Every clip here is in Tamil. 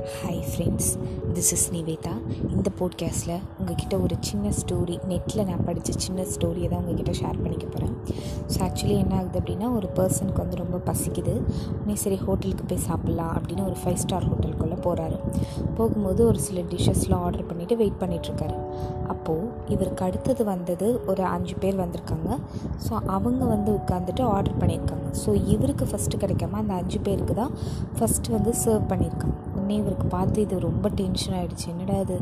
Hi friends this is Nivetha இந்த போட்காஸ்ட்டில் உங்ககிட்ட ஒரு சின்ன ஸ்டோரி நெட்டில் நான் படித்த சின்ன ஸ்டோரியை தான் உங்ககிட்ட ஷேர் பண்ணிக்க போகிறேன் ஸோ ஆக்சுவலி என்ன ஆகுது அப்படின்னா ஒரு பர்சனுக்கு வந்து ரொம்ப பசிக்குது. உடனே சரி ஹோட்டலுக்கு போய் சாப்பிட்லாம் அப்படின்னு ஒரு ஃபைவ் ஸ்டார் ஹோட்டலுக்குள்ளே போகிறாரு போகும்போது ஒரு சில டிஷ்ஷஸ்லாம் ஆர்டர் பண்ணிவிட்டு வெயிட் பண்ணிகிட்ருக்காரு அப்போது இவருக்கு அடுத்தது வந்தது ஒரு அஞ்சு பேர் வந்திருக்காங்க. ஸோ அவங்க வந்து உட்காந்துட்டு ஆர்டர் பண்ணியிருக்காங்க. ஸோ இவருக்கு ஃபஸ்ட்டு கிடைக்காம அந்த அஞ்சு பேருக்கு தான் ஃபஸ்ட்டு வந்து சர்வ் பண்ணியிருக்காங்க. உடனே இவருக்கு பார்த்து இது ரொம்ப டென்ஷன் ஆகிடுச்சு என்னடா இது?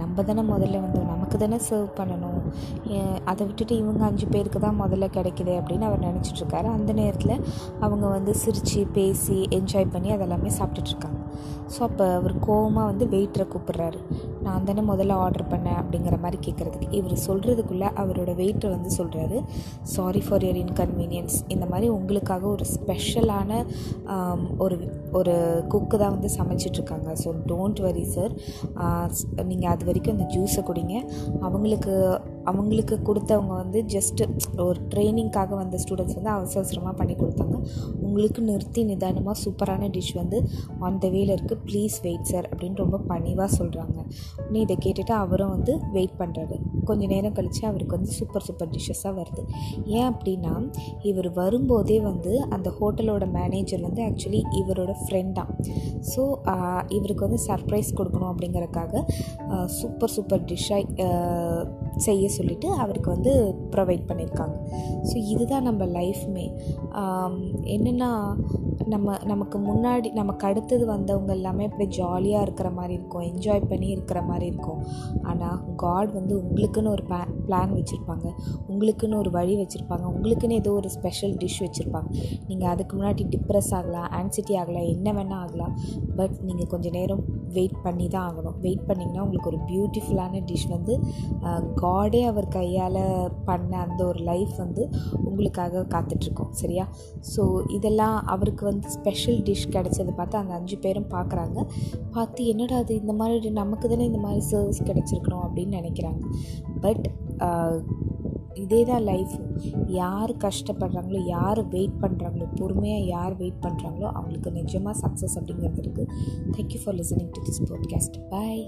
நம்ம தானே முதல்ல வந்தோம் நமக்கு தானே சர்வ் பண்ணணும். அதை விட்டுட்டு இவங்க அஞ்சு பேருக்கு தான் முதல்ல கிடைக்குது அப்படின்னு அவர் நினச்சிட்ருக்காரு அந்த நேரத்தில் அவங்க வந்து சிரித்து பேசி என்ஜாய் பண்ணி அதெல்லாமே சாப்பிட்டுட்ருக்காங்க ஸோ அப்போ அவர் கோவமாக வந்து வெயிட்டரை கூப்பிட்றாரு. நான் தானே முதல்ல ஆர்டர் பண்ணேன் அப்படிங்கிற மாதிரி கேட்குறதுக்கு இவர் சொல்கிறதுக்குள்ளே அவரோட வெயிட்டர் வந்து சொல்கிறாரு சாரி ஃபார் யர் இன்கன்வீனியன்ஸ் இந்த மாதிரி உங்களுக்காக ஒரு ஸ்பெஷலான ஒரு ஒரு குக்கு தான் வந்து சமைச்சிட்ருக்காங்க. ஸோ டோன்ட் வரி சார் நீங்கள் அது வரைக்கும் அந்த ஜூஸை குடிங்க. அவங்களுக்கு அவங்களுக்கு கொடுத்தவங்க வந்து ஜஸ்ட்டு ஒரு ட்ரைனிங்காக வந்த ஸ்டூடெண்ட்ஸ் வந்து அவசர அவசரமாக பண்ணி கொடுத்தாங்க. உங்களுக்கு நிறுத்தி நிதானமாக சூப்பரான டிஷ் வந்து ஆன் த வேல இருக்குது ப்ளீஸ் வெயிட் சார் அப்படின்னு ரொம்ப பணிவாக சொல்கிறாங்க நீ இதை கேட்டுட்டு அவரும் வந்து வெயிட் பண்ணுறாரு கொஞ்சம் நேரம் கழித்து அவருக்கு வந்து சூப்பர் சூப்பர் டிஷ்ஷஸாக வருது. ஏன் அப்படின்னா இவர் வரும்போதே வந்து அந்த ஹோட்டலோட மேனேஜர் வந்து ஆக்சுவலி இவரோட ஃப்ரெண்டாக ஸோ இவருக்கு வந்து சர்ப்ரைஸ் கொடுக்கணும் அப்படிங்கிறதுக்காக சூப்பர் சூப்பர் டிஷ்ஷாக செய்ய சொல்லிவிட்டு அவருக்கு வந்து ப்ரொவைட் பண்ணியிருக்காங்க. ஸோ இதுதான் நம்ம லைஃப்மே என்னென்னா நம்ம நமக்கு முன்னாடி நமக்கு அடுத்தது வந்தவங்க எல்லாமே இப்படி ஜாலியாக இருக்கிற மாதிரி இருக்கும். என்ஜாய் பண்ணி இருக்கிற மாதிரி இருக்கும். ஆனால் காட் வந்து உங்களுக்குன்னு ஒரு பிளான் பிளான் வச்சுருப்பாங்க. உங்களுக்குன்னு ஒரு வழி வச்சுருப்பாங்க. உங்களுக்குன்னு ஏதோ ஒரு ஸ்பெஷல் டிஷ் வச்சுருப்பாங்க. நீங்கள் அதுக்கு முன்னாடி டிப்ரெஸ் ஆகலாம் ஆன்சிட்டி ஆகலாம் என்ன வேணால் ஆகலாம். பட் நீங்கள் கொஞ்சம் நேரம் வெயிட் பண்ணி தான் ஆகணும். வெயிட் பண்ணிங்கன்னா உங்களுக்கு ஒரு பியூட்டிஃபுல்லான டிஷ் வந்து காடே அவர் கையால் பண்ண அந்த ஒரு லைஃப் வந்து உங்களுக்காக காத்துட்ருக்கோம் சரியா? ஸோ இதெல்லாம் அவருக்கு வந்து ஸ்பெஷல் டிஷ் கிடச்சது பார்த்து அந்த அஞ்சு பேரும் பார்க்குறாங்க. பார்த்து என்னடா அது இந்த மாதிரி நமக்கு தானே இந்த மாதிரி சர்வீஸ் கிடச்சிருக்கணும் அப்படின்னு நினைக்கிறாங்க. பட் இதே தான் லைஃப் யார் கஷ்டப்படுறாங்களோ யார் வெயிட் பண்ணுறாங்களோ பொறுமையாக யார் வெயிட் பண்ணுறாங்களோ அவங்களுக்கு நிஜமாக சக்ஸஸ் அப்படிங்கிறது இருக்குது thank you for listening to this podcast bye